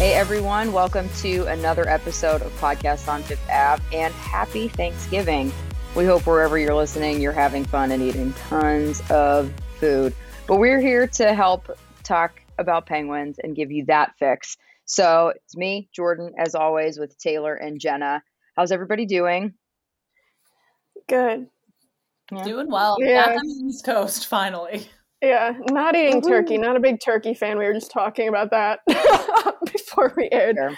Hey everyone, welcome to another episode of Podcast on Fifth Ave and happy Thanksgiving. We hope wherever you're listening, you're having fun and eating tons of food. But we're here to help talk about penguins and give you that fix. So it's me, Jordan, as always, with Taylor and Jenna. How's everybody doing? Good. Yeah. Doing well. Yeah. Back on the East Coast, finally. Yeah, not eating turkey. Not a big turkey fan. We were just talking about that before we aired. Sure.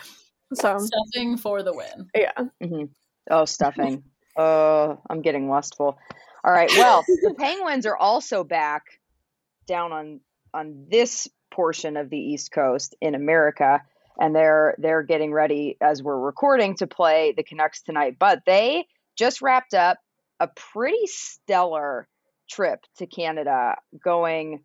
So Stuffing for the win. yeah, hmm Oh, stuffing. oh, I'm getting lustful. All right. Well, the Penguins are also back down on on this portion of the East Coast in America, and they're they're getting ready as we're recording to play the Canucks tonight. But they just wrapped up a pretty stellar trip to Canada, going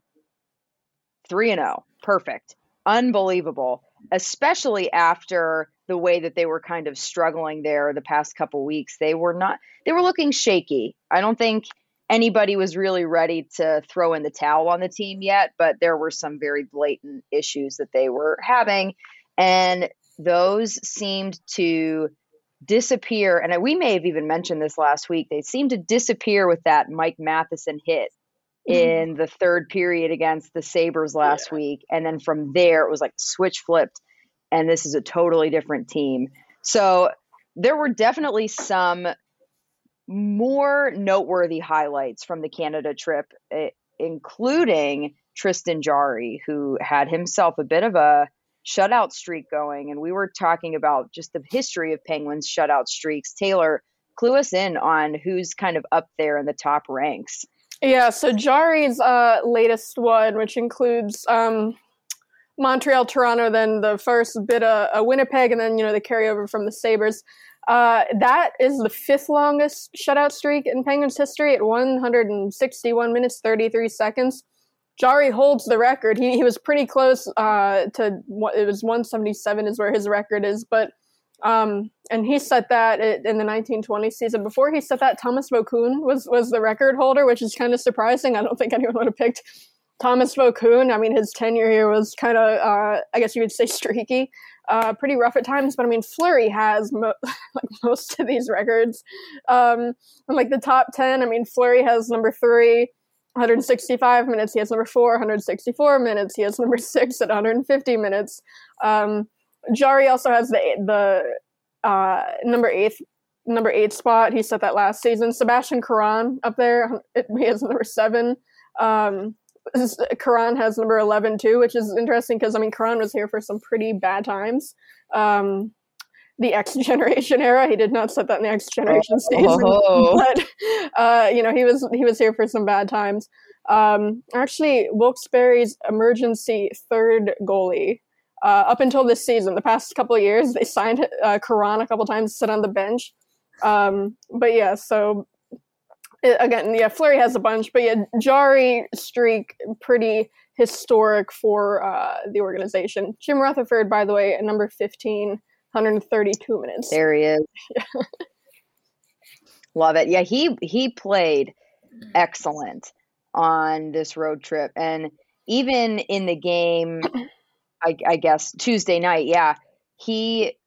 three and zero, perfect, unbelievable. Especially after the way that they were kind of struggling there the past couple weeks, they were not. They were looking shaky. I don't think anybody was really ready to throw in the towel on the team yet, but there were some very blatant issues that they were having. And those seemed to disappear. And we may have even mentioned this last week. They seemed to disappear with that Mike Matheson hit in the third period against the Sabres last week. And then from there, it was like switch flipped. And this is a totally different team. So there were definitely some more noteworthy highlights from the Canada trip, eh, including Tristan Jarry, who had himself a bit of a shutout streak going. And we were talking about just the history of Penguins shutout streaks. Taylor, clue us in on who's kind of up there in the top ranks. Yeah. So Jarry's uh, latest one, which includes um, Montreal, Toronto, then the first bit of uh, Winnipeg, and then you know the carryover from the Sabres. Uh, that is the fifth longest shutout streak in Penguins history at 161 minutes 33 seconds. Jarry holds the record. He, he was pretty close uh, to it was 177 is where his record is, but um, and he set that in the 1920 season. Before he set that, Thomas Vokoun was was the record holder, which is kind of surprising. I don't think anyone would have picked Thomas Vokoun. I mean, his tenure here was kind of, uh, I guess you would say, streaky, uh, pretty rough at times. But I mean, Fleury has mo- like most of these records. Um, and like the top ten, I mean, Fleury has number three. 165 minutes. He has number four, 164 minutes. He has number six at 150 minutes. Um, Jarry also has the the uh, number eight number eight spot. He set that last season. Sebastian Caron up there. He has number seven. Um, Caron has number 11 too, which is interesting because I mean Caron was here for some pretty bad times. Um, the X Generation era, he did not set that in the X Generation season, Oh. but uh, you know he was he was here for some bad times. Um, actually, Wilkes-Barre's emergency third goalie. Uh, up until this season, the past couple of years, they signed uh, Caron a couple times to sit on the bench. Um, but yeah, so it- again, yeah, Fleury has a bunch, but yeah, Jarry streak pretty historic for uh, the organization. Jim Rutherford, by the way, at number 15, 132 minutes. There he is. Love it. Yeah, he he played excellent on this road trip, and even in the game, I, I guess Tuesday night. Yeah, he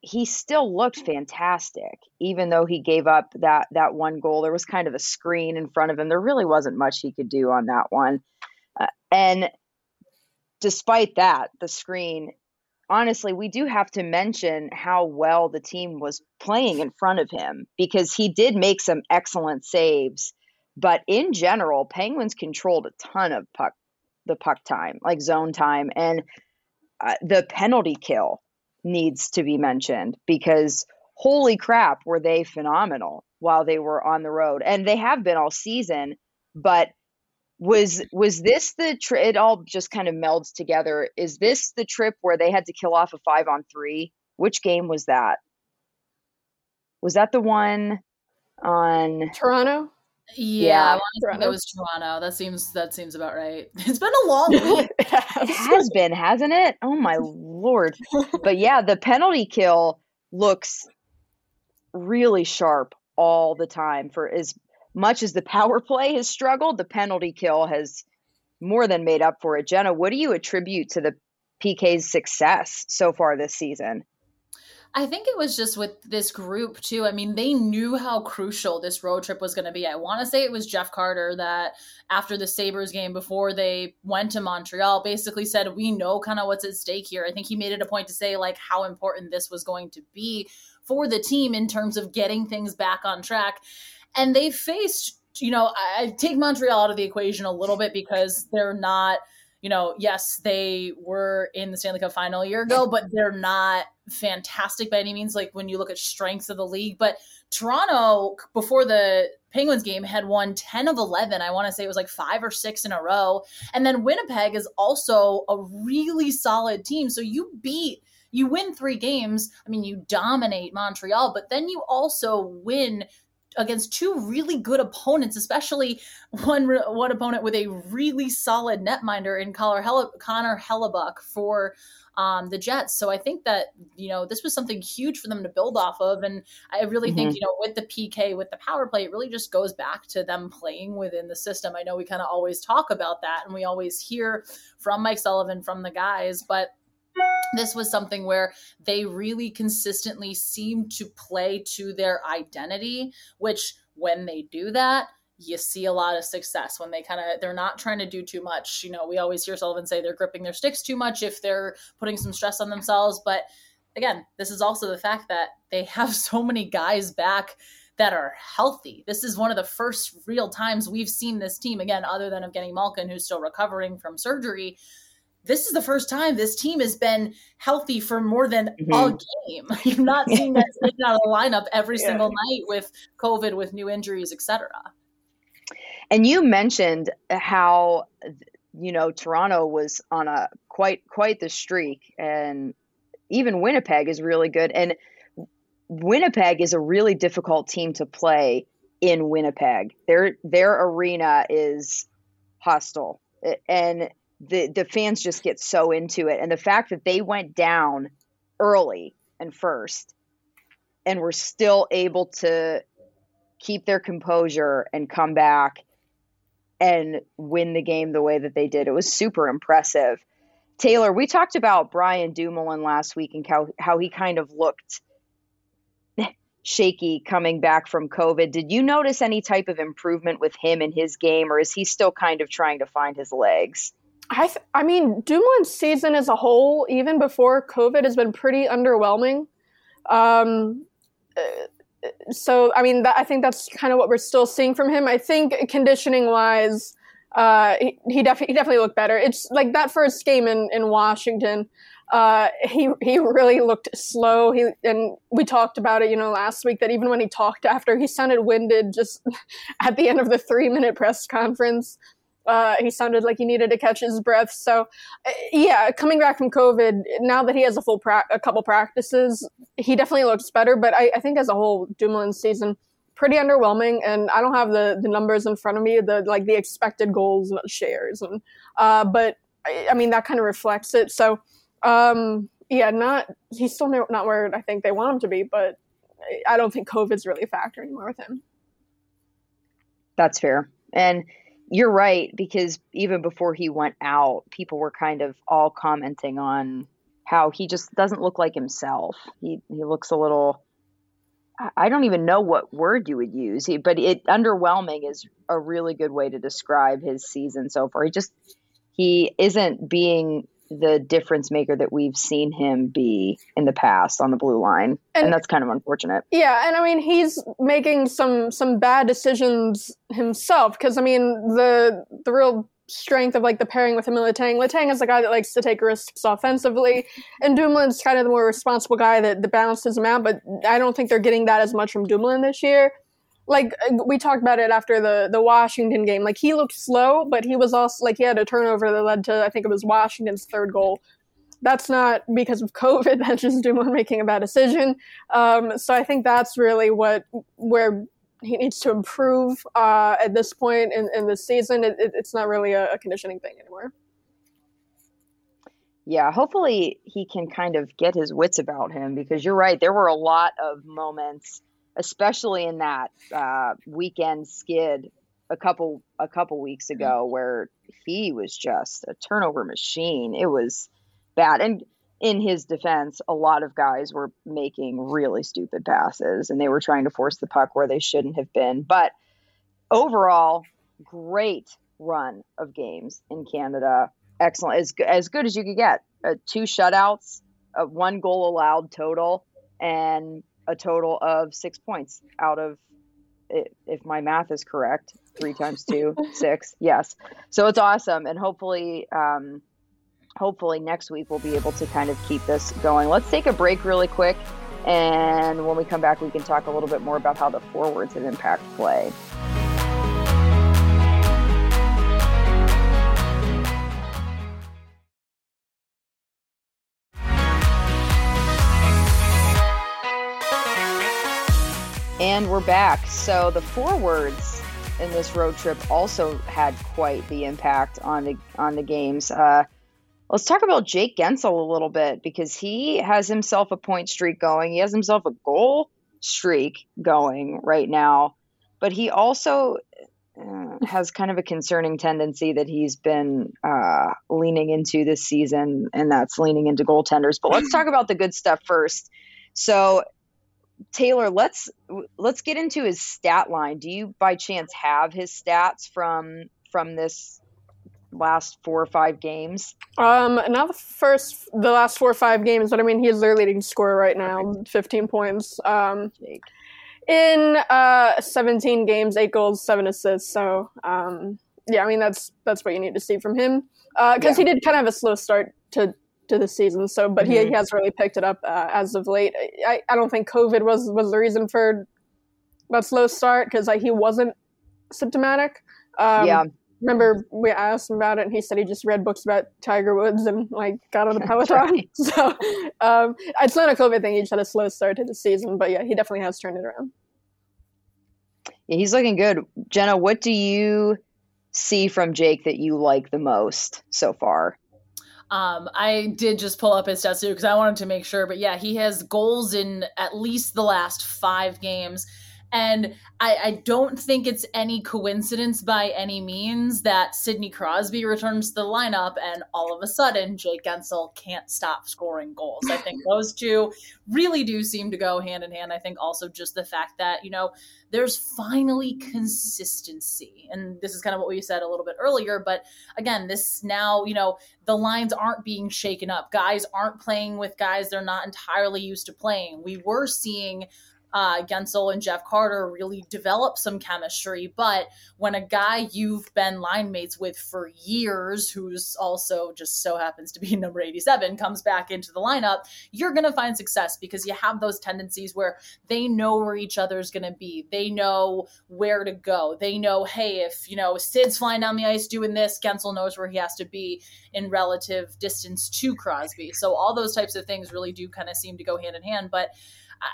he still looked fantastic, even though he gave up that that one goal. There was kind of a screen in front of him. There really wasn't much he could do on that one, uh, and despite that, the screen. Honestly, we do have to mention how well the team was playing in front of him because he did make some excellent saves. But in general, Penguins controlled a ton of puck, the puck time, like zone time, and uh, the penalty kill needs to be mentioned because holy crap, were they phenomenal while they were on the road, and they have been all season. But was was this the trip? It all just kind of melds together. Is this the trip where they had to kill off a five on three? Which game was that? Was that the one on Toronto? Yeah, Yeah, I want to think Toronto. it was Toronto. That seems that seems about right. It's been a long week. It has been, hasn't it? Oh my lord. But yeah, the penalty kill looks really sharp all the time for as much as the power play has struggled, the penalty kill has more than made up for it. Jenna, what do you attribute to the PK's success so far this season? I think it was just with this group too. I mean, they knew how crucial this road trip was going to be. I want to say it was Jeff Carter that after the Sabres game before they went to Montreal basically said, "We know kind of what's at stake here." I think he made it a point to say like how important this was going to be for the team in terms of getting things back on track. And they faced, you know, I I take Montreal out of the equation a little bit because they're not you know, yes, they were in the Stanley Cup final a year ago, but they're not fantastic by any means. Like when you look at strengths of the league, but Toronto before the Penguins game had won 10 of 11. I want to say it was like five or six in a row. And then Winnipeg is also a really solid team. So you beat, you win three games. I mean, you dominate Montreal, but then you also win against two really good opponents, especially one one opponent with a really solid netminder in Connor, Helle, Connor Hellebuyck for um, the Jets. So I think that you know this was something huge for them to build off of, and I really think you know with the PK with the power play, it really just goes back to them playing within the system. I know we kind of always talk about that, and we always hear from Mike Sullivan from the guys, but this was something where they really consistently seem to play to their identity which when they do that you see a lot of success when they kind of they're not trying to do too much you know we always hear sullivan say they're gripping their sticks too much if they're putting some stress on themselves but again this is also the fact that they have so many guys back that are healthy. This is one of the first real times we've seen this team again, other than of Evgeny Malkin, who's still recovering from surgery this is the first time this team has been healthy for more than Mhm. a game. You're not seeing that taken out of the lineup every Yeah. single night with COVID, with new injuries, etc. And you mentioned how you know Toronto was on a quite quite the streak and even Winnipeg is really good and Winnipeg is a really difficult team to play in Winnipeg. Their their arena is hostile and the the fans just get so into it and the fact that they went down early and first and were still able to keep their composure and come back and win the game the way that they did. It was super impressive. Taylor, we talked about Brian Dumoulin last week and how, how he kind of looked shaky coming back from COVID. Did you notice any type of improvement with him in his game, or is he still kind of trying to find his legs? I th- I mean, Dumoulin's season as a whole, even before COVID, has been pretty underwhelming. Um, uh, so I mean, that, I think that's kind of what we're still seeing from him. I think conditioning wise, uh, he, he definitely he definitely looked better. It's like that first game in in Washington. Uh, he he really looked slow. He and we talked about it, you know, last week that even when he talked after, he sounded winded. Just at the end of the three minute press conference, uh, he sounded like he needed to catch his breath. So, uh, yeah, coming back from COVID, now that he has a full pra- a couple practices, he definitely looks better. But I, I think as a whole, Dumoulin's season pretty underwhelming, and I don't have the, the numbers in front of me, the like the expected goals and shares, and uh, but I, I mean that kind of reflects it. So, um, yeah, not he's still not where I think they want him to be, but I- I don't think COVID's really a factor anymore with him. That's fair. And you're right, because even before he went out, people were kind of all commenting on how he just doesn't look like himself. He he looks a little I don't even know what word you would use, but it underwhelming is a really good way to describe his season so far. He just he isn't being the difference maker that we've seen him be in the past on the blue line, and, and, that's kind of unfortunate. Yeah, and I mean he's making some some bad decisions himself because I mean the the real strength of like the pairing with him and Letang. Letang is the guy that likes to take risks offensively, and Dumoulin's kind of the more responsible guy that, that balances him out. But I don't think they're getting that as much from Dumoulin this year. Like we talked about it after the the Washington game. Like he looked slow, but he was also like he had a turnover that led to I think it was Washington's third goal. That's not because of COVID. That's just Dumoulin making a bad decision. Um, so I think that's really what where he needs to improve uh, at this point in, in the season. It, it, it's not really a, a, conditioning thing anymore. Yeah, hopefully he can kind of get his wits about him because you're right. There were a lot of moments, especially in that uh, weekend skid a couple a couple weeks ago, where he was just a turnover machine. It was bad, and in his defense, a lot of guys were making really stupid passes and they were trying to force the puck where they shouldn't have been. But overall, great run of games in Canada. Excellent, as as good as you could get. Uh, two shutouts, uh, one goal allowed total, and a total of six points out of, if my math is correct, three times two, six. Yes, so it's awesome, and hopefully. Um, hopefully next week we'll be able to kind of keep this going. Let's take a break really quick. And when we come back, we can talk a little bit more about how the forwards have impact play. We're back. So the forwards in this road trip also had quite the impact on the on the games. Uh, Let's talk about Jake Guentzel a little bit because he has himself a point streak going. He has himself a goal streak going right now, but he also uh, has kind of a concerning tendency that he's been uh, leaning into this season, and that's leaning into goaltenders. But let's talk about the good stuff first. So, Taylor, let's let's get into his stat line. Do you by chance have his stats from from this last four or five games? Um, not the first, the last four or five games, but I mean, he's their leading scorer right now, 15 points. Um, in uh, 17 games, eight goals, seven assists. So, um, yeah, I mean, that's that's what you need to see from him because uh, yeah. he did kind of have a slow start to to the season. So, but mm-hmm. he, he has really picked it up uh, as of late. I, I don't think COVID was was the reason for that slow start because like, he wasn't symptomatic. Um, yeah remember we asked him about it and he said he just read books about tiger woods and like got on the peloton right. so um, it's not a covid thing he just had a slow start to the season but yeah he definitely has turned it around yeah he's looking good jenna what do you see from jake that you like the most so far um, I did just pull up his stats too because I wanted to make sure, but yeah, he has goals in at least the last five games. And I, I, don't think it's any coincidence by any means that Sidney Crosby returns to the lineup and all of a sudden Jake Guentzel can't stop scoring goals. I think those two really do seem to go hand in hand. I think also just the fact that, you know, there's finally consistency. And this is kind of what we said a little bit earlier. But again, this now, you know, the lines aren't being shaken up. Guys aren't playing with guys they're not entirely used to playing. We were seeing uh, Guentzel and Jeff Carter really develop some chemistry. But when a guy you've been line mates with for years, who's also just so happens to be number 87, comes back into the lineup, you're going to find success because you have those tendencies where they know where each other's going to be. They know where to go. They know, hey, if, you know, Sid's flying down the ice doing this, Guentzel knows where he has to be in relative distance to Crosby. So all those types of things really do kind of seem to go hand in hand. But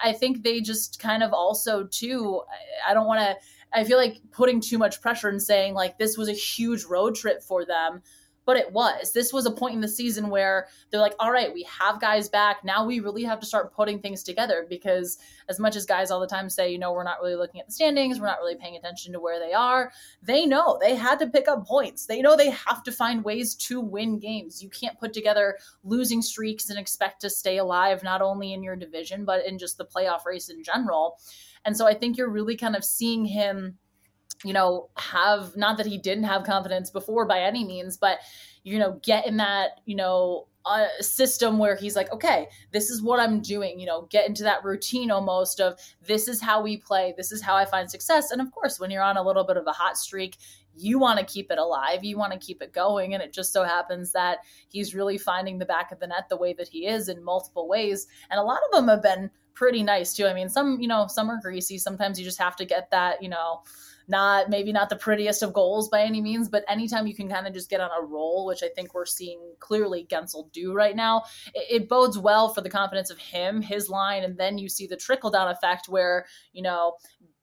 I think they just kind of also too. I don't want to. I feel like putting too much pressure and saying like this was a huge road trip for them. But it was. This was a point in the season where they're like, all right, we have guys back. Now we really have to start putting things together because, as much as guys all the time say, you know, we're not really looking at the standings, we're not really paying attention to where they are, they know they had to pick up points. They know they have to find ways to win games. You can't put together losing streaks and expect to stay alive, not only in your division, but in just the playoff race in general. And so I think you're really kind of seeing him you know, have not that he didn't have confidence before by any means, but you know, get in that, you know, uh, system where he's like, okay, this is what I'm doing, you know, get into that routine almost of this is how we play, this is how I find success. And of course, when you're on a little bit of a hot streak, you want to keep it alive, you want to keep it going. And it just so happens that he's really finding the back of the net the way that he is in multiple ways. And a lot of them have been pretty nice too. I mean, some, you know, some are greasy. Sometimes you just have to get that, you know, not maybe not the prettiest of goals by any means, but anytime you can kind of just get on a roll, which I think we're seeing clearly Guentzel do right now, it, it bodes well for the confidence of him, his line, and then you see the trickle down effect where, you know,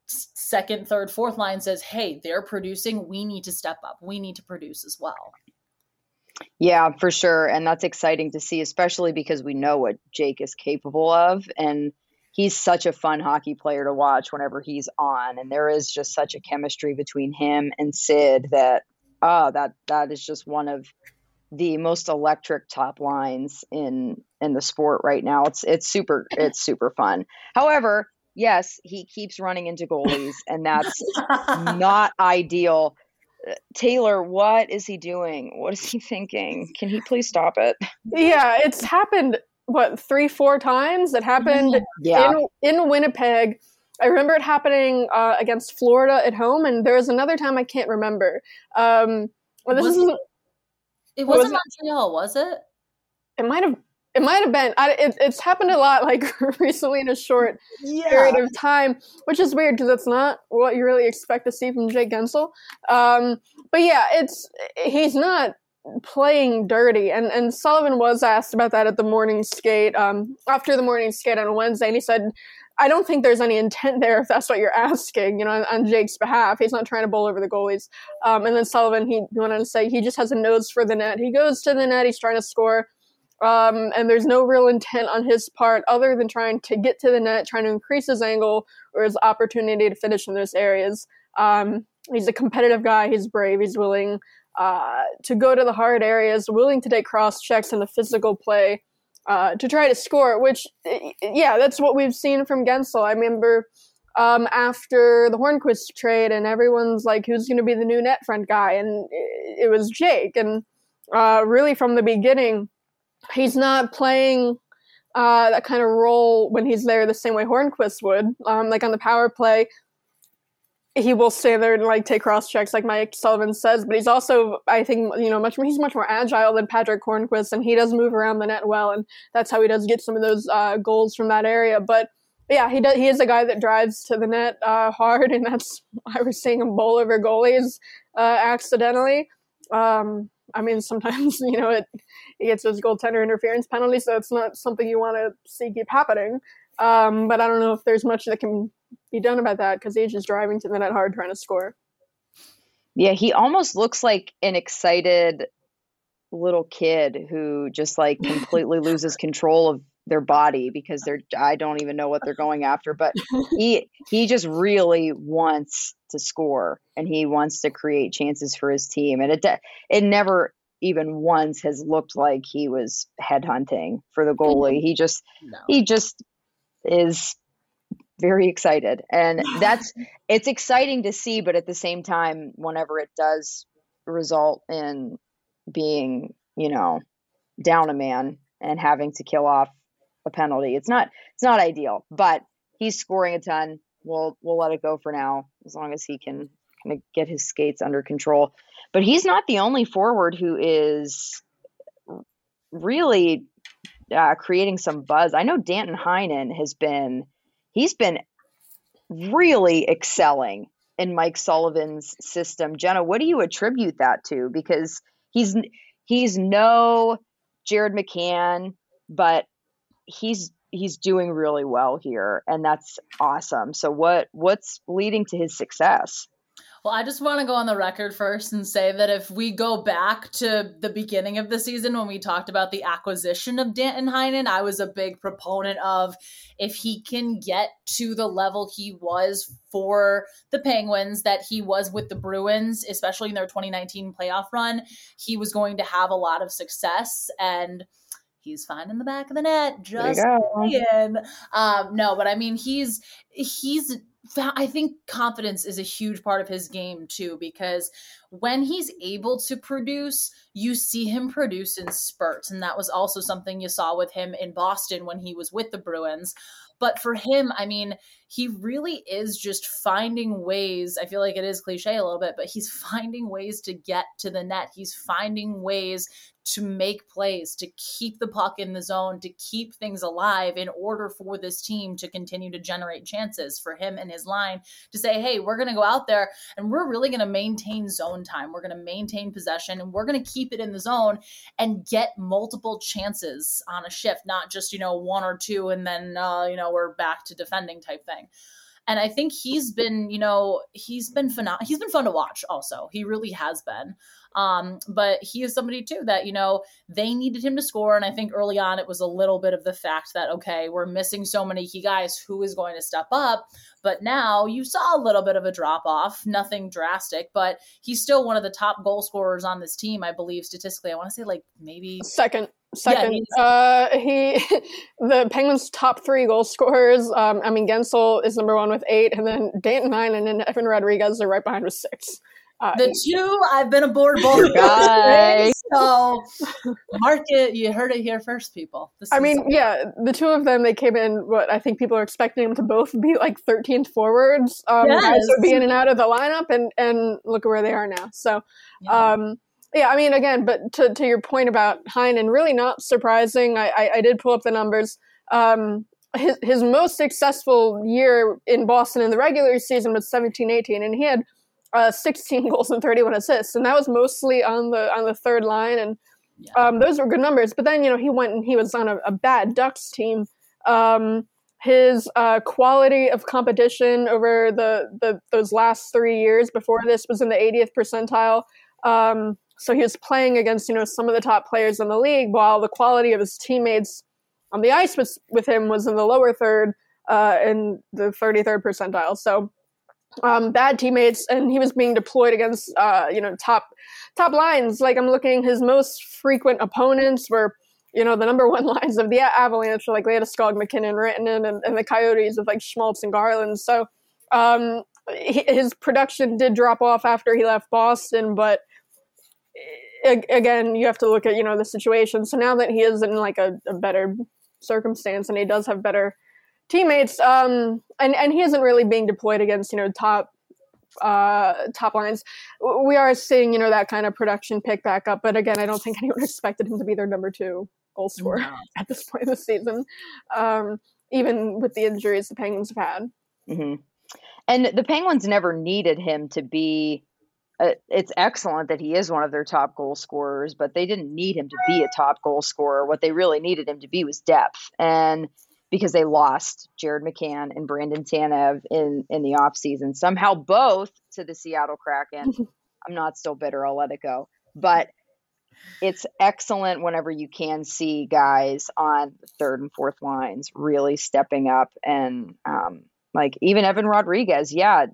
second, third, fourth line says, hey, they're producing. We need to step up. We need to produce as well. Yeah, for sure. And that's exciting to see, especially because we know what Jake is capable of. And he's such a fun hockey player to watch whenever he's on and there is just such a chemistry between him and Sid that oh that that is just one of the most electric top lines in in the sport right now it's it's super it's super fun however yes he keeps running into goalies and that's not ideal Taylor, what is he doing? What is he thinking? Can he please stop it? Yeah, it's happened what three four times it happened yeah. in, in winnipeg i remember it happening uh, against florida at home and there was another time i can't remember um well, this was is it wasn't was montreal was it it might have it might have been I, it, it's happened a lot like recently in a short yeah. period of time which is weird because it's not what you really expect to see from jake Guentzel. um but yeah it's he's not playing dirty. And and Sullivan was asked about that at the morning skate, um, after the morning skate on Wednesday, and he said, I don't think there's any intent there if that's what you're asking, you know, on, on Jake's behalf. He's not trying to bowl over the goalies. Um, and then Sullivan, he went on to say he just has a nose for the net. He goes to the net, he's trying to score. Um, and there's no real intent on his part other than trying to get to the net, trying to increase his angle or his opportunity to finish in those areas. Um, he's a competitive guy. He's brave. He's willing uh, to go to the hard areas, willing to take cross checks in the physical play uh, to try to score. Which, yeah, that's what we've seen from Guentzel. I remember um, after the Hornqvist trade, and everyone's like, "Who's going to be the new net front guy?" And it, was Jake. And uh, really, from the beginning, he's not playing. Uh, that kind of role when he's there the same way Hornqvist would. Um, like on the power play, he will stay there and like take cross checks, like Mike Sullivan says. But he's also, I think, you know, much more. He's much more agile than Patric Hornqvist, and he does move around the net well, and that's how he does get some of those uh, goals from that area. But yeah, he does. He is a guy that drives to the net uh, hard, and that's why we're seeing him bowl over goalies uh, accidentally. Um, I mean, sometimes you know it he gets those goaltender interference penalties, so it's not something you want to see keep happening. Um, but I don't know if there's much that can be done about that because he's just driving to the net hard trying to score. Yeah, he almost looks like an excited little kid who just like completely loses control of their body because they're I don't even know what they're going after, but he he just really wants to score and he wants to create chances for his team and it it never even once has looked like he was headhunting for the goalie. Mm-hmm. He just no. he just is very excited. And that's it's exciting to see but at the same time whenever it does result in being you know down a man and having to kill off a penalty it's not it's not ideal but he's scoring a ton. We'll we'll let it go for now as long as he can kind of get his skates under control. But he's not the only forward who is really uh, creating some buzz. I know danton heinen has been he's been really excelling in Mike Sullivan's system. Jenna, what do you attribute that to? Because he's he's no Jared McCann, but he's he's doing really well here and that's awesome. So what what's leading to his success? Well, I just want to go on the record first and say that if we go back to the beginning of the season when we talked about the acquisition of Danton Heinen, I was a big proponent of if he can get to the level he was for the Penguins that he was with the Bruins, especially in their 2019 playoff run, he was going to have a lot of success. And he's fine in the back of the net just saying. Um, no but i mean he's he's I think confidence is a huge part of his game too, because when he's able to produce, you see him produce in spurts. And that was also something you saw with him in Boston when he was with the Bruins. But for him, I mean, he really is just finding ways. I feel like it is cliche a little bit, but he's finding ways to get to the net. He's finding ways to make plays, to keep the puck in the zone, to keep things alive in order for this team to continue to generate chances for him and his line to say, hey, we're going to go out there and we're really going to maintain zone time. We're going to maintain possession and we're going to keep it in the zone and get multiple chances on a shift, not just, you know, one or two and then, uh, you know, we're back to defending type thing and I think he's been, you know, he's been fun. He's been fun to watch. Also, he really has been. Um, but he is somebody too that, you know, they needed him to score. And I think early on it was a little bit of the fact that, okay, we're missing so many key guys. Who is going to step up? But now you saw a little bit of a drop off, nothing drastic, but he's still one of the top goal scorers on this team, I believe, statistically. I want to say like maybe second. Second, yeah, uh, he the Penguins' top three goal scorers. Um, I mean, Guentzel is number one with eight, and then Danton nine, and then Evan Rodrigues are right behind with six. Uh, the two I've been aboard both guys. so mark it. You heard it here first, people. This I mean, yeah, the two of them they came in. What I think people are expecting them to both be like 13th forwards. Um, yes. guys would be in and out of the lineup, and and look at where they are now. So, yeah. um, yeah, I mean, again, but to to your point about Heinen, really not surprising. I I, I did pull up the numbers. Um, his his most successful year in Boston in the regular season was 17-18, and he had uh, 16 goals and 31 assists, and that was mostly on the on the third line, and yeah. um, those were good numbers. But then you know he went and he was on a, a bad Ducks team. Um, his uh, quality of competition over the, the those last three years before this was in the 80th percentile. Um, so he was playing against you know some of the top players in the league, while the quality of his teammates on the ice was, with him was in the lower third uh, in the 33rd percentile. So um, bad teammates, and he was being deployed against uh, you know top top lines. Like I'm looking, his most frequent opponents were you know the number one lines of the Avalanche, like Landeskog, MacKinnon, Rantanen, and, and the Coyotes of like Schmaltz and Garland. So um, he, his production did drop off after he left Boston, but again, you have to look at you know the situation. So now that he is in like a, a better circumstance and he does have better teammates. Um, and and he isn't really being deployed against you know top uh top lines. We are seeing you know that kind of production pick back up, but again, I don't think anyone expected him to be their number two goal scorer no. at this point in the season, um, even with the injuries the Penguins have had. Mm-hmm. And the Penguins never needed him to be. Uh, it's excellent that he is one of their top goal scorers, but they didn't need him to be a top goal scorer. What they really needed him to be was depth. And because they lost Jared McCann and Brandon Tanev in in the offseason. Somehow both to the Seattle Kraken. I'm not still bitter. I'll let it go. But it's excellent whenever you can see guys on third and fourth lines really stepping up and um, like even Evan Rodrigues, Yeah,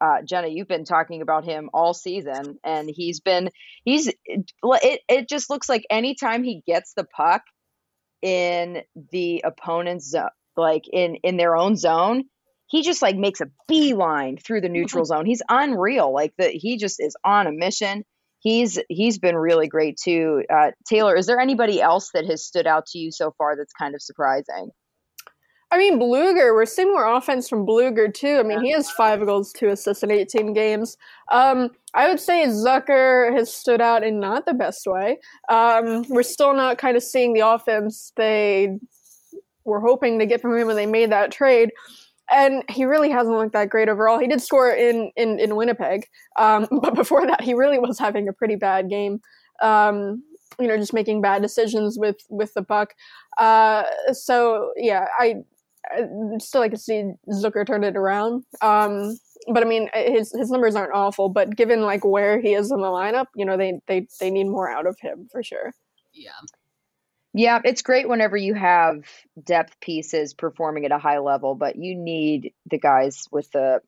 uh, Jenna, you've been talking about him all season, and he's been he's it. It just looks like anytime he gets the puck, in the opponent's zone, like in in their own zone, he just like makes a beeline through the neutral zone. He's unreal. Like that, he just is on a mission. He's he's been really great too. Uh, Taylor, is there anybody else that has stood out to you so far that's kind of surprising? I mean, Blueger, we're seeing more offense from Blueger too. I mean, he has five goals, two assists in 18 games. Um, I would say Zucker has stood out in not the best way. Um, we're still not kind of seeing the offense they were hoping to get from him when they made that trade. And he really hasn't looked that great overall. He did score in, in, in Winnipeg, um, but before that, he really was having a pretty bad game. Um, you know, just making bad decisions with with the puck. Uh, so yeah, I still like to see Zucker turn it around. Um, but I mean, his his numbers aren't awful. But given like where he is in the lineup, you know, they they they need more out of him for sure. Yeah. Yeah, it's great whenever you have depth pieces performing at a high level, but you need the guys with the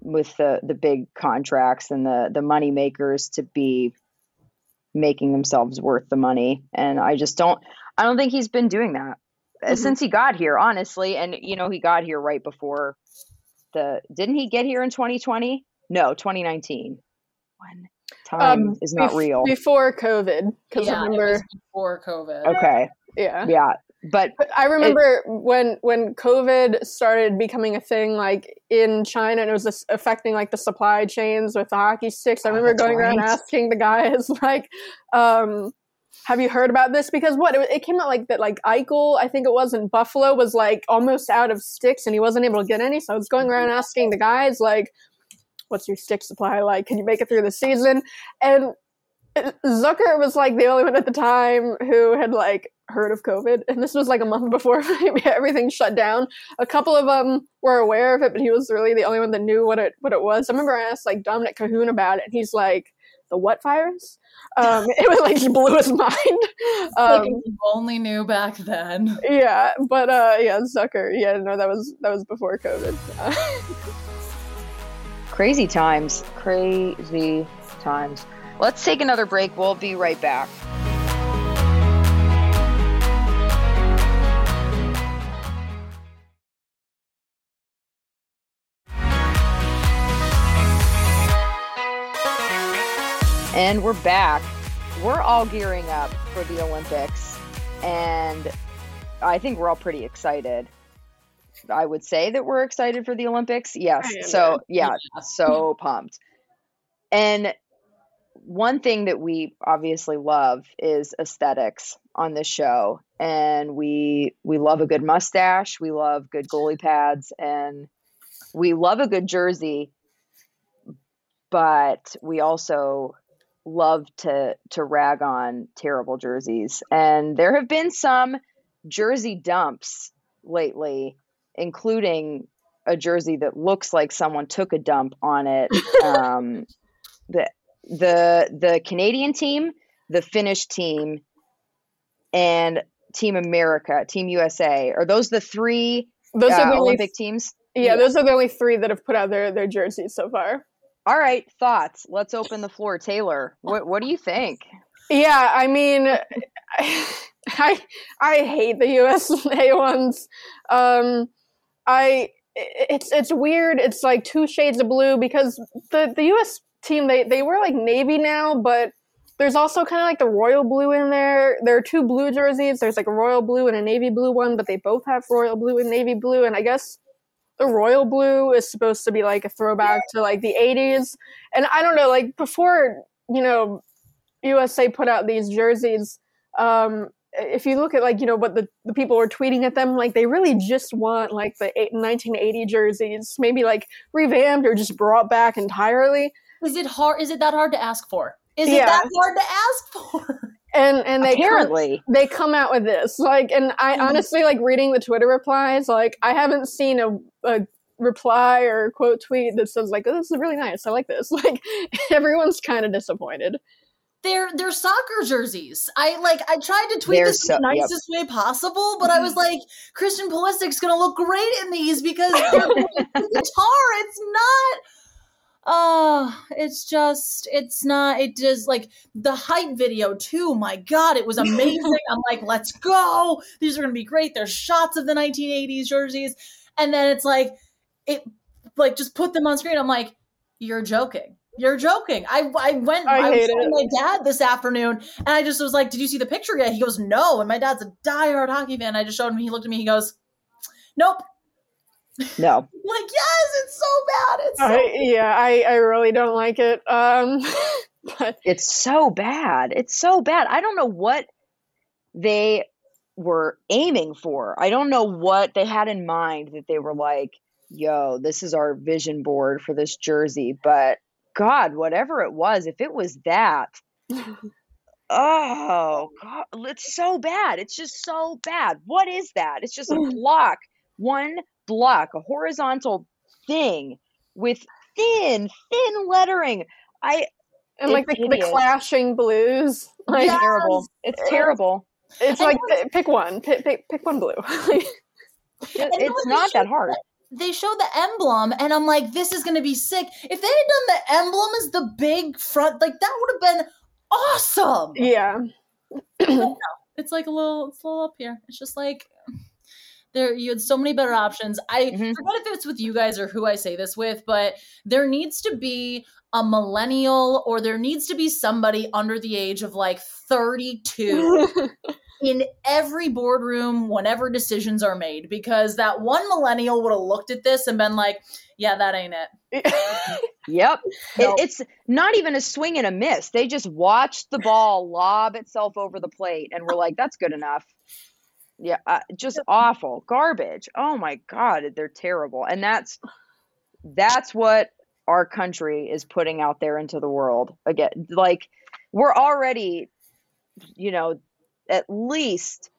with the the big contracts and the the money makers to be making themselves worth the money. And I just don't I don't think he's been doing that mm-hmm. since he got here, honestly. And you know, he got here right before the didn't he get here in 2020? No, 2019. When time um, is not bef- real. Before COVID, because yeah, remember before COVID. Okay. Yeah. Yeah. But, but I remember it, when when COVID started becoming a thing, like in China, and it was affecting like the supply chains with the hockey sticks. I oh, remember going right. around asking the guys like, um, "Have you heard about this?" Because what it, it came out like that, like Eichel, I think it was in Buffalo, was like almost out of sticks, and he wasn't able to get any. So I was going around asking the guys like, "What's your stick supply like? Can you make it through the season?" And uh, Zucker was like the only one at the time who had like heard of COVID, and this was like a month before everything shut down. A couple of them were aware of it, but he was really the only one that knew what it what it was. I remember I asked like Dominic Kahun about it, and he's like, "The what virus?" Um, it was like just blew his mind. Um, like only knew back then. Yeah, but uh, yeah, Zucker. Yeah, no, that was that was before COVID. crazy times, crazy times. Let's take another break. We'll be right back. And we're back. We're all gearing up for the Olympics, and I think we're all pretty excited. I would say that we're excited for the Olympics. Yes. So, yeah, so pumped. And one thing that we obviously love is aesthetics on this show and we we love a good mustache we love good goalie pads and we love a good jersey but we also love to to rag on terrible jerseys. And there have been some jersey dumps lately including a jersey that looks like someone took a dump on it. Um, the the the Canadian team the Finnish team and Team America Team USA are those the three those uh, are the Olympic only, teams? Yeah, yeah. those are the only three that have put out their their jerseys so far all right, thoughts. Let's open the floor. Taylor, what what do you think? Yeah, I mean, I I hate the USA ones. Um, I it's it's weird. It's like two shades of blue because the the US team they they wear like navy now, but there's also kind of like the royal blue in there. There are two blue jerseys. There's like a royal blue and a navy blue one, but they both have royal blue and navy blue. And I guess the royal blue is supposed to be like a throwback to like the 80s and i don't know like before you know usa put out these jerseys um if you look at like you know what the, the people were tweeting at them like they really just want like the 1980 jerseys maybe like revamped or just brought back entirely. Is it hard is it that hard to ask for? Is yeah. it that hard to ask for and and they apparently. come, they come out with this. Like and i mm-hmm. honestly like reading the twitter replies like i haven't seen a, a reply or quote tweet that says like oh, this is really nice. I like this. Like everyone's kind of disappointed. They're they're soccer jerseys. I like I tried to tweet they're this so, the nicest yep. way possible, but I was like, Christian Pulisic's gonna look great in these because the guitar, it's not oh it's just it's not it just like the hype video too my god it was amazing. I'm like let's go. These are gonna be great. There's shots of the 1980s jerseys. And then it's like it like just put them on screen. I'm like you're joking. You're joking. I I went I, I was with my dad this afternoon and I just was like, Did you see the picture yet? He goes, No. And my dad's a diehard hockey fan. I just showed him, he looked at me, he goes, Nope, no. like yes, it's so bad. It's so I, yeah, I I really don't like it. Um, but it's so bad. It's so bad. I don't know what they were aiming for. I don't know what they had in mind that they were like, "Yo, this is our vision board for this jersey." But God, whatever it was, if it was that. Oh, God, it's so bad. It's just so bad. What is that? It's just a block, one block, a horizontal thing with thin, thin lettering. I and like the, the, clashing blues. Like, yes! terrible. It's terrible. It's and like pick one. Pick pick, pick one blue. it's not that hard. They show the emblem, and I'm like, this is going to be sick. If they had done the emblem as the big front, like that would have been awesome. Yeah. it's like a little, it's a little up here. It's just like there you had so many better options. I mm-hmm. forget if it's with you guys or who I say this with, but there needs to be a millennial or there needs to be somebody under the age of like 32 in every boardroom whenever decisions are made because that one millennial would have looked at this and been like, yeah, that ain't it. yep. Nope. It, it's not even a swing and a miss. They just watched the ball lob itself over the plate and we're like, that's good enough. Yeah, uh, just awful. Garbage. Oh my god, they're terrible. And that's that's what our country is putting out there into the world. Again, like we're already you know at least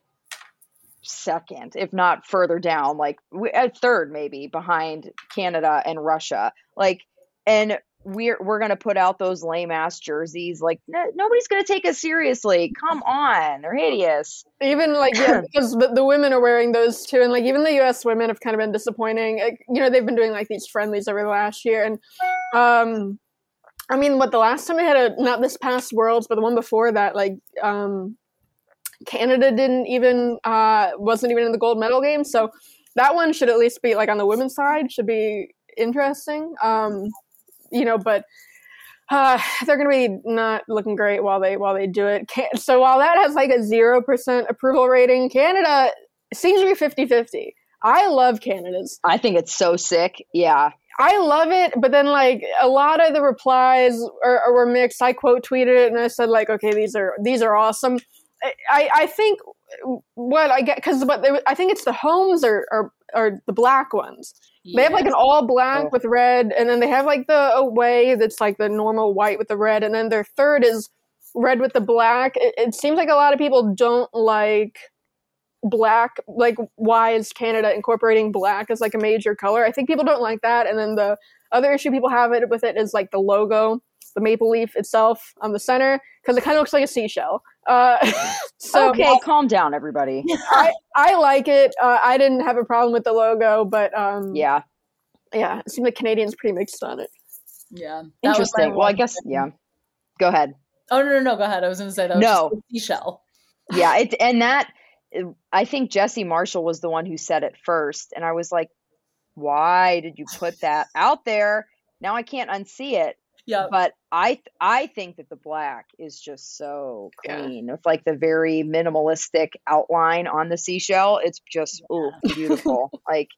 second, if not further down, like at third maybe behind Canada and Russia. Like, and we're we're gonna put out those lame ass jerseys. Like, nobody's gonna take us seriously. Come on, they're hideous. Even like yeah, because the, the women are wearing those too, and like even the U.S. women have kind of been disappointing. Like, you know, they've been doing like these friendlies over the last year, and um, I mean, what the last time they had a not this past Worlds, but the one before that, like um Canada didn't even uh, wasn't even in the gold medal game, so that one should at least be like on the women's side should be interesting. Um, you know, but uh, they're going to be not looking great while they while they do it. Can- so while that has like a zero percent approval rating, Canada seems to be 50-50. I love Canada's. I think it's so sick. Yeah. I love it, but then like a lot of the replies are, are, were mixed. I quote tweeted it and I said like, okay, these are these are awesome. I, I think what I get because but they, I think it's the homes are are, are the black ones. Yes. They have like an all black oh. with red, and then they have like the oh, away that's like the normal white with the red, and then their third is red with the black. It, it seems like a lot of people don't like black. Like, why is Canada incorporating black as like a major color? I think people don't like that, and then the other issue people have it with it is like the logo the maple leaf itself on the center because it kind of looks like a seashell. Uh, so okay, well, calm down, everybody. I, I like it. Uh, I didn't have a problem with the logo, but um, yeah, yeah, it seemed like Canadians pretty mixed on it. Yeah, interesting. Well, I guess yeah. Go ahead. Oh no, no, no. Go ahead. I was going to say that. no seashell. yeah, it and that I think Jesse Marshall was the one who said it first, and I was like, why did you put that out there? Now I can't unsee it. Yeah. But I I think that the black is just so clean. Yeah. With like the very minimalistic outline on the seashell. It's just ooh, beautiful. like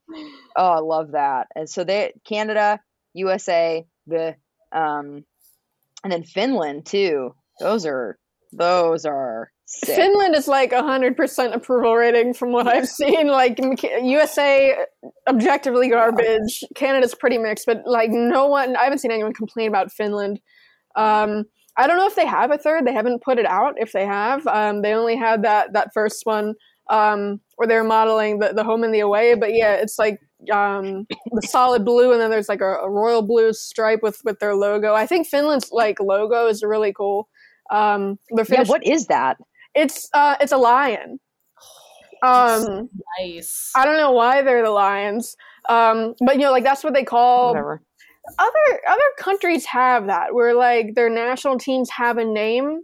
oh, I love that. And so they Canada, USA, the um and then Finland too. Those are those are Sick. Finland is like a hundred percent approval rating from what I've seen. Like USA, objectively garbage. Canada's pretty mixed, but like no one, I haven't seen anyone complain about Finland. Um, I don't know if they have a third. They haven't put it out. If they have, um, they only had that that first one um, where they're modeling the, the home and the away. But yeah, it's like um, the solid blue, and then there's like a, a, royal blue stripe with with their logo. I think Finland's like logo is really cool. Um, yeah, what is that? It's uh, it's a lion. Um, nice. I don't know why they're the lions, um, but you know, like that's what they call. Whatever. Other other countries have that where like their national teams have a name.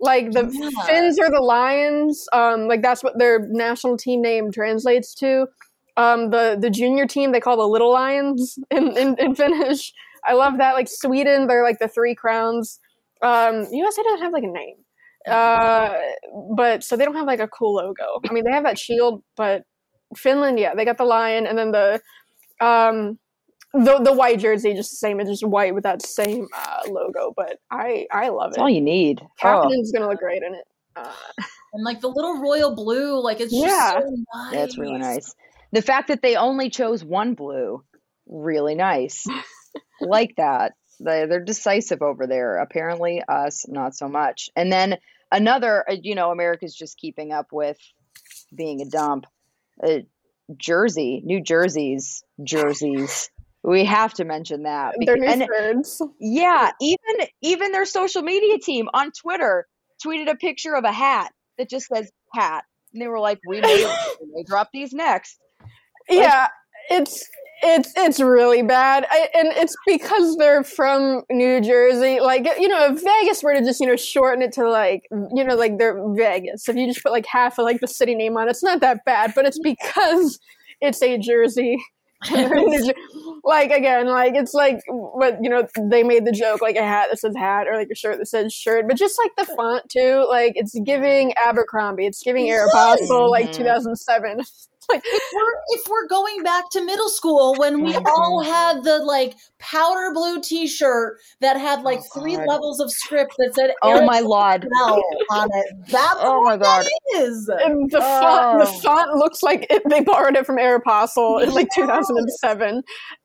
Like the yeah. Finns are the lions. Um, like that's what their national team name translates to. Um, the the junior team they call the little lions in, in, in Finnish. I love that. Like Sweden, they're like the three crowns. Um, USA doesn't have like a name. Uh, but so they don't have like a cool logo. I mean, they have that shield, but Finland, yeah, they got the lion, and then the um the the white jersey, just the same. It's just white with that same uh, logo. But I I love That's it. all you need. Captain's oh. gonna look great in it. Uh, and like the little royal blue, like it's yeah, so nice. yeah, it's really nice. The fact that they only chose one blue, really nice. like that. They, they're decisive over there. Apparently, us not so much. And then another, uh, you know, America's just keeping up with being a dump. Uh, Jersey, New Jersey's jerseys. We have to mention that. They're Bec- new and yeah, even even their social media team on Twitter tweeted a picture of a hat that just says hat. And they were like, we may, we may drop these next. yeah it's it's it's really bad. I, and it's because they're from new jersey. Like you know if vegas were to just you know shorten it to like you know like they're vegas. If you just put like half of like the city name on it, it's not that bad but it's because it's a jersey. Like again like it's like what you know they made the joke like a hat that says hat or like a shirt that says shirt but just like the font too. Like it's giving abercrombie it's giving aeropostale like Mhm. 2007 like if we're if we're going back to middle school when we all had the like powder blue T-shirt that had like Oh, three God. levels of script that said Oh my lord. On it. That's Oh my god. that is. And the font, the Oh. font looks like it, they borrowed it from Aeropostale in like 2007.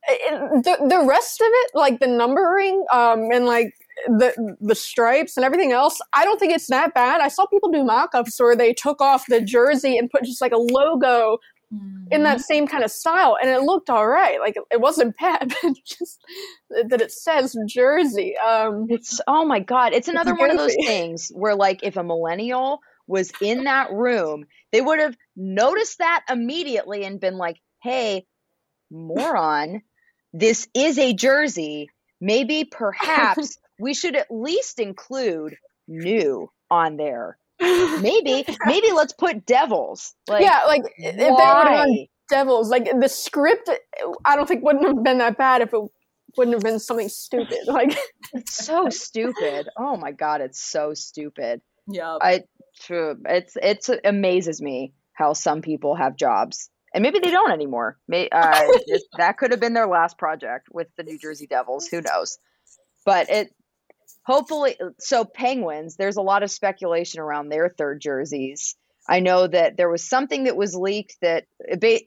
It- the the rest of it, like the numbering, um, and like the the stripes and everything else, I don't think it's that bad. I saw people do mock-ups where they took off the jersey and put just like a logo in that same kind of style, and it looked all right. Like it, wasn't bad, but just that it says Jersey. Um, It's oh my god. It's another one of those things where like if a millennial was in that room, they would have noticed that immediately and been like, "Hey, moron, this is a jersey. Maybe perhaps we should at least include new on there. Maybe maybe let's put devils. Like yeah, like if they would have Devils. Like the script, I don't think wouldn't have been that bad if it wouldn't have been something stupid. Like It's so stupid. Oh my god, it's so stupid. Yeah. I true. It's it's it amazes me how some people have jobs and maybe they don't anymore. May, uh, this- that could have been their last project with the New Jersey Devils. Who knows? But it hopefully so Penguins. There's a lot of speculation around their third jerseys. I know that there was something that was leaked that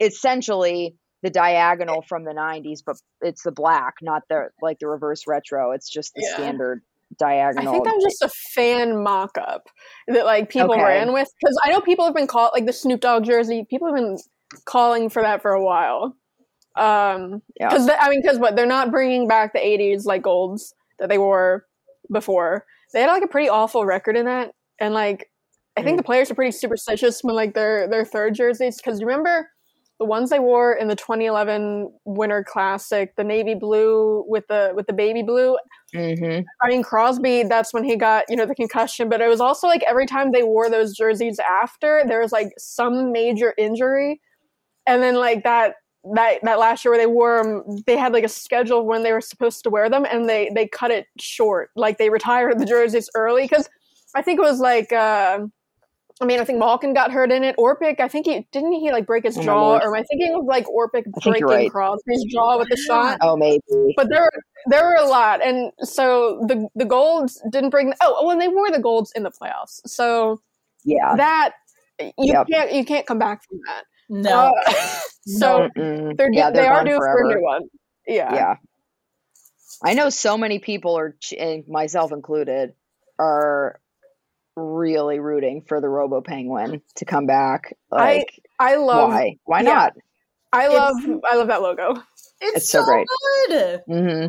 essentially the diagonal from the 90s, but it's the black, not the like the reverse retro. It's just the Yeah. standard I think that was just a fan mock-up that like people Okay. ran with because I know people have been called like the Snoop Dogg jersey. People have been calling for that for a while. Um, Yeah. because I mean, because what they're not bringing back the '80s like golds that they wore before. They had like a pretty awful record in that, and like I think Mm. the players are pretty superstitious when like their their third jerseys because you remember the ones they wore in the 2011 Winter Classic, the navy blue with the with the baby blue. hmm I mean Crosby, that's when he got you know the concussion, but it was also like every time they wore those jerseys after there was like some major injury, and then like that that that last year where they wore them, they had like a schedule when they were supposed to wear them, and they they cut it short, like they retired the jerseys early because I think it was like. Uh, I mean, I think Malkin got hurt in it. Orpik, I think he didn't he like break his Oh jaw, or am I thinking of like Orpik I think you're breaking right. Crosby's jaw with the shot? Oh, maybe. but there were there were a lot, and so the the golds didn't bring. Oh, when they wore the golds in the playoffs, so Yeah. that you Yep. can't you can't come back from that. No. Uh, so Mm-mm. they're, yeah, they they're are gone for a forever. new one. Yeah. Yeah. I know so many people are, myself included, are really rooting for the Robo Penguin to come back. Like, I love why? Why yeah. not? I It's- love I love that logo. It's, It's so so, great. good. hmm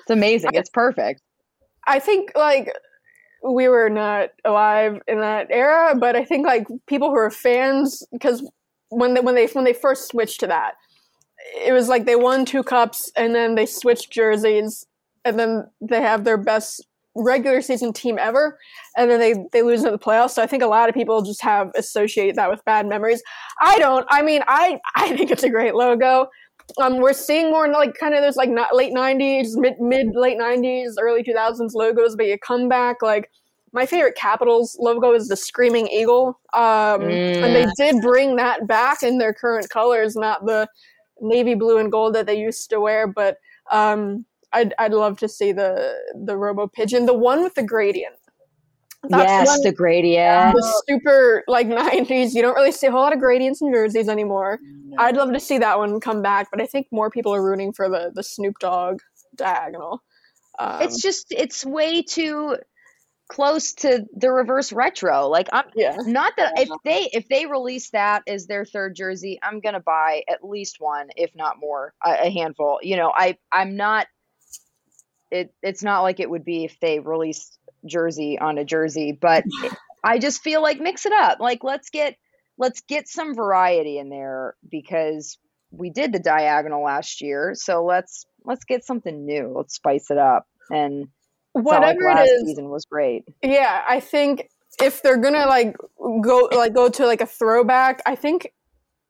It's amazing. It's perfect. I think like we were not alive in that era, but I think like people who are fans because when they when they when they first switched to that, it was like they won two cups and then they switched jerseys and then they have their best regular season team ever and then they they lose in the playoffs. So I think a lot of people just have associate that with bad memories. I don't. I mean, I I think it's a great logo. Um, we're seeing more like kind of those like not late '90s, mid mid late '90s, early 2000s logos, but you come back like my favorite Capitals logo is the Screaming Eagle, um, and they did bring that back in their current colors, not the navy blue and gold that they used to wear. But um, I'd I'd love to see the the Robo Pigeon, the one with the gradient. That's yes, one- the gradient. the super like 90s you don't really see a whole lot of gradients in jerseys anymore i'd love to see that one come back but i think more people are rooting for the the snoop dogg diagonal um, it's just it's way too close to the reverse retro. Like I'm Yeah. not that if they if they release that as their third jersey, I'm gonna buy at least one, if not more, a, a handful. You know, I I'm not. It it's not like it would be if they released jersey on a jersey, but I just feel like mix it up. Like let's get let's get some variety in there because we did the diagonal last year, so let's let's get something new. Let's spice it up and. Not like Whatever it is, season was great. Yeah, I think if they're gonna like go like go to like a throwback, I think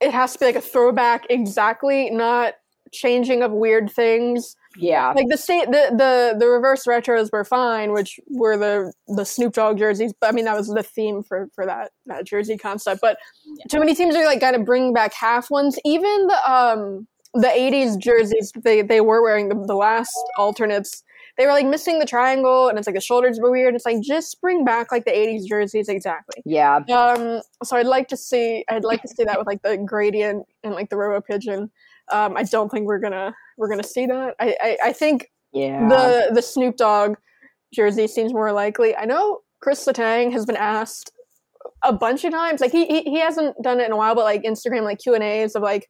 it has to be like a throwback exactly, not changing of weird things. Yeah. Like the state the the the reverse retros were fine, which were the the Snoop Dogg jerseys. But I mean that was the theme for for that that jersey concept. But too many teams are like gotta bring back half ones. Even the um the 80s jerseys they they were wearing the, the last alternates they were like missing the triangle and it's like the shoulders were weird it's like just bring back like the 80s jerseys exactly Yeah. um so i'd like to see i'd like to see that with like the gradient and like the robo pigeon um i don't think we're gonna we're gonna see that i i, I think Yeah. the the snoop dogg jersey seems more likely i know chris letang has been asked a bunch of times like he, he he hasn't done it in a while but like instagram like q and a's of like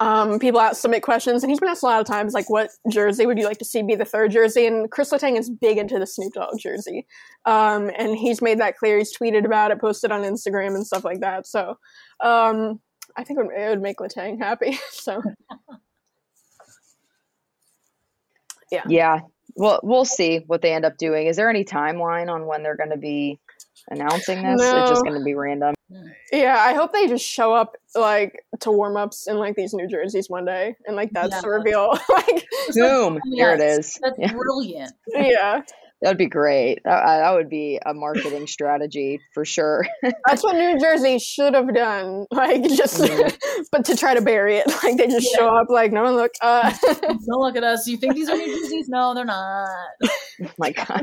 um, people out submit questions, and he's been asked a lot of times, like, what jersey would you like to see be the third jersey? And Chris Letang is big into the Snoop Dogg jersey, um, and he's made that clear. He's tweeted about it, posted on Instagram, and stuff like that. So, um, I think it would, it would make Letang happy. so, yeah. Yeah. Well, we'll see what they end up doing. Is there any timeline on when they're going to be announcing this? It's just going to be random. Yeah, I hope they just show up like to warm ups in like these new jerseys one day, and like that's the reveal. like, Boom. Here it Yes, is. That's Yeah. brilliant. yeah, That'd be great. That, uh, that would be a marketing strategy for sure. That's what New Jersey should have done. Like just, but to try to bury it, like they just show up, like no one look. Uh, Don't look at us. You think these are new jerseys? No, they're not. Oh my God.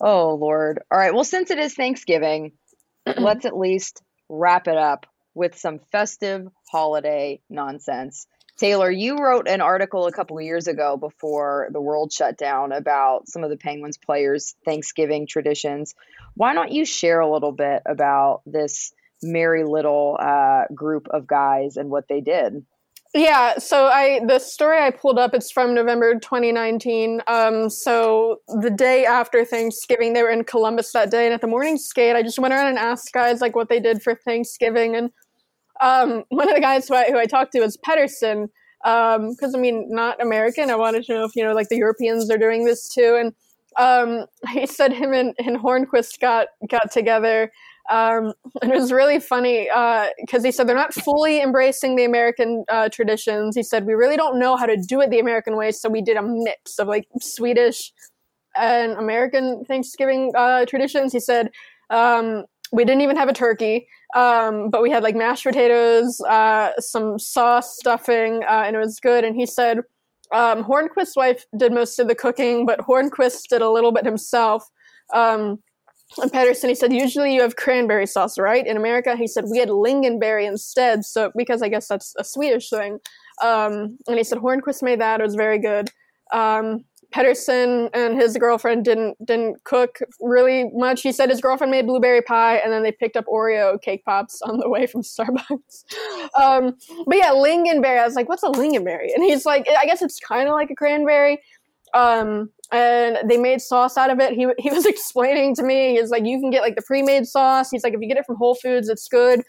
oh, Lord. All right. Well, since it is Thanksgiving, let's at least wrap it up with some festive holiday nonsense. Taylor, you wrote an article a couple of years ago before the world shut down about some of the Penguins players' Thanksgiving traditions. Why don't you share a little bit about this merry little uh, group of guys and what they did? Yeah. So I the story I pulled up it's from November 2019. Um, so the day after Thanksgiving, they were in Columbus that day, and at the morning skate, I just went around and asked guys like what they did for Thanksgiving, and um, one of the guys who I, who I talked to was Pettersson. Because I mean, not American. I wanted to know if you know, like the Europeans are doing this too. And um, he said him and, and Hornqvist got got together, um, it was really funny because he said they're not fully embracing the American uh, traditions. He said we really don't know how to do it the American way, so we did a mix of like Swedish and American Thanksgiving uh, traditions. He said um, we didn't even have a turkey, um, but we had like mashed potatoes, uh, some sauce stuffing, uh, and it was good. And he said um, Hornqvist's wife did most of the cooking, but Hornqvist did a little bit himself. Um, and Pettersson, he said, usually you have cranberry sauce, right? In America, he said we had lingonberry instead. So because I guess that's a Swedish thing. Um, and he said Hornqvist made that; it was very good. Um, Pettersson and his girlfriend didn't didn't cook really much. He said his girlfriend made blueberry pie, and then they picked up Oreo cake pops on the way from Starbucks. Um, but yeah, lingonberry. I was like, "What's a lingonberry?" And he's like, "I guess it's kind of like a cranberry." Um, and they made sauce out of it. He he was explaining to me. He's like, "You can get like the pre-made sauce." He's like, "If you get it from Whole Foods, it's good."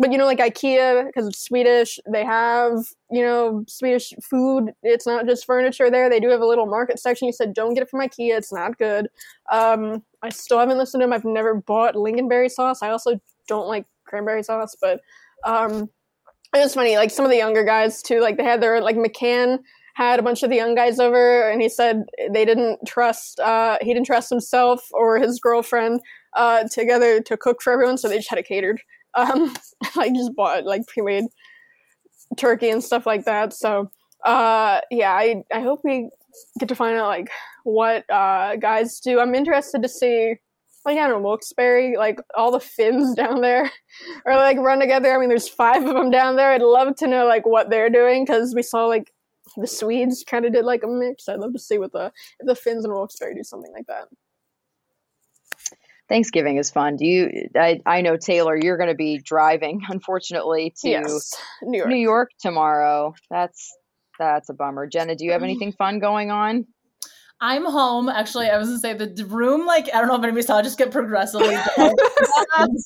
But you know, like IKEA, because it's Swedish, they have you know Swedish food. It's not just furniture there. They do have a little market section. He said, "Don't get it from IKEA. It's not good." Um, I still haven't listened to him. I've never bought lingonberry sauce. I also don't like cranberry sauce, but um, it was funny. Like some of the younger guys too. Like they had their like McCann had a bunch of the young guys over, and he said they didn't trust. Uh, he didn't trust himself or his girlfriend uh, together to cook for everyone, so they just had it catered. Um, like just bought like pre-made turkey and stuff like that. So uh, yeah, I I hope we get to find out like what uh, guys do. I'm interested to see. Like I don't know, Wilkes-Barre, like all the Finns down there, or like run together. I mean, there's five of them down there. I'd love to know like what they're doing because we saw like the Swedes kind of did like a mix. I'd love to see what the if the Finns and Wilkes-Barre do something like that. Thanksgiving is fun. Do you? I, I know Taylor, you're going to be driving, unfortunately, to Yes, New York. New York tomorrow. That's that's a bummer. Jenna, do you have mm-hmm. anything fun going on? I'm home. Actually, I was gonna say the room, like I don't know if anybody saw, it just get progressively.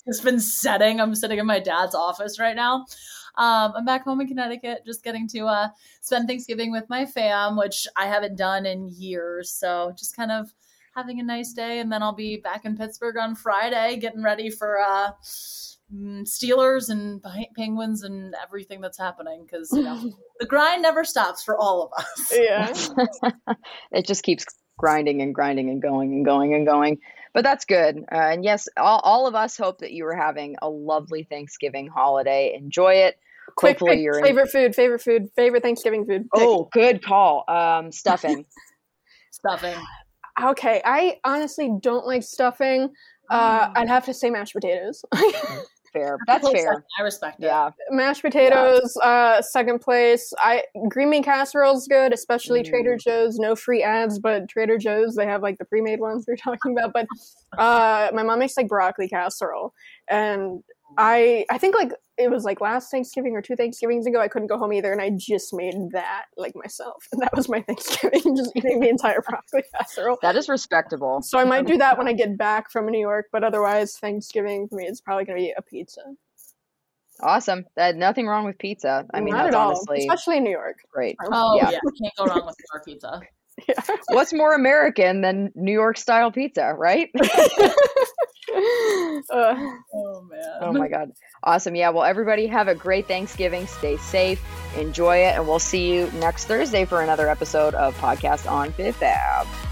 it's been setting. I'm sitting in my dad's office right now. Um, I'm back home in Connecticut, just getting to uh, spend Thanksgiving with my fam, which I haven't done in years. So just kind of having a nice day, and then I'll be back in Pittsburgh on Friday, getting ready for uh, mm, Steelers and Penguins and everything that's happening because you know the grind never stops for all of us. yeah. it just keeps grinding and grinding and going and going and going. But that's good. Uh, and yes, all, all of us hope that you are having a lovely Thanksgiving holiday. Enjoy it. Quick Hopefully pick, you're in- favorite food, favorite food, favorite Thanksgiving food. Pick. Oh, good call. Um, stuffing. Stuffing. Okay, I honestly don't like stuffing. Uh, Mm. I'd have to say mashed potatoes. fair. That's fair. I respect it. Yeah. mashed potatoes, uh, second place. I green bean casserole's good, especially Trader Mm. Joe's. No free ads, but Trader Joe's they have like the pre-made ones we are talking about. But uh, my mom makes like broccoli casserole, and I I think like it was like last Thanksgiving or two Thanksgivings ago. I couldn't go home either, and I just made that like myself, and that was my Thanksgiving, just eating the entire broccoli casserole. That is respectable. So I might do that when I get back from New York, but otherwise Thanksgiving for me is probably going to be a pizza. Awesome. That nothing wrong with pizza. I mean, Not at all, honestly especially in New York. great. Oh Yeah. yeah. can't go wrong with our pizza. Yeah. What's more American than New York style pizza, right? Uh, Oh man. oh my God. Awesome. Yeah. Well, everybody have a great Thanksgiving. Stay safe. Enjoy it. And we'll see you next Thursday for another episode of Podcast on Fifth Ave.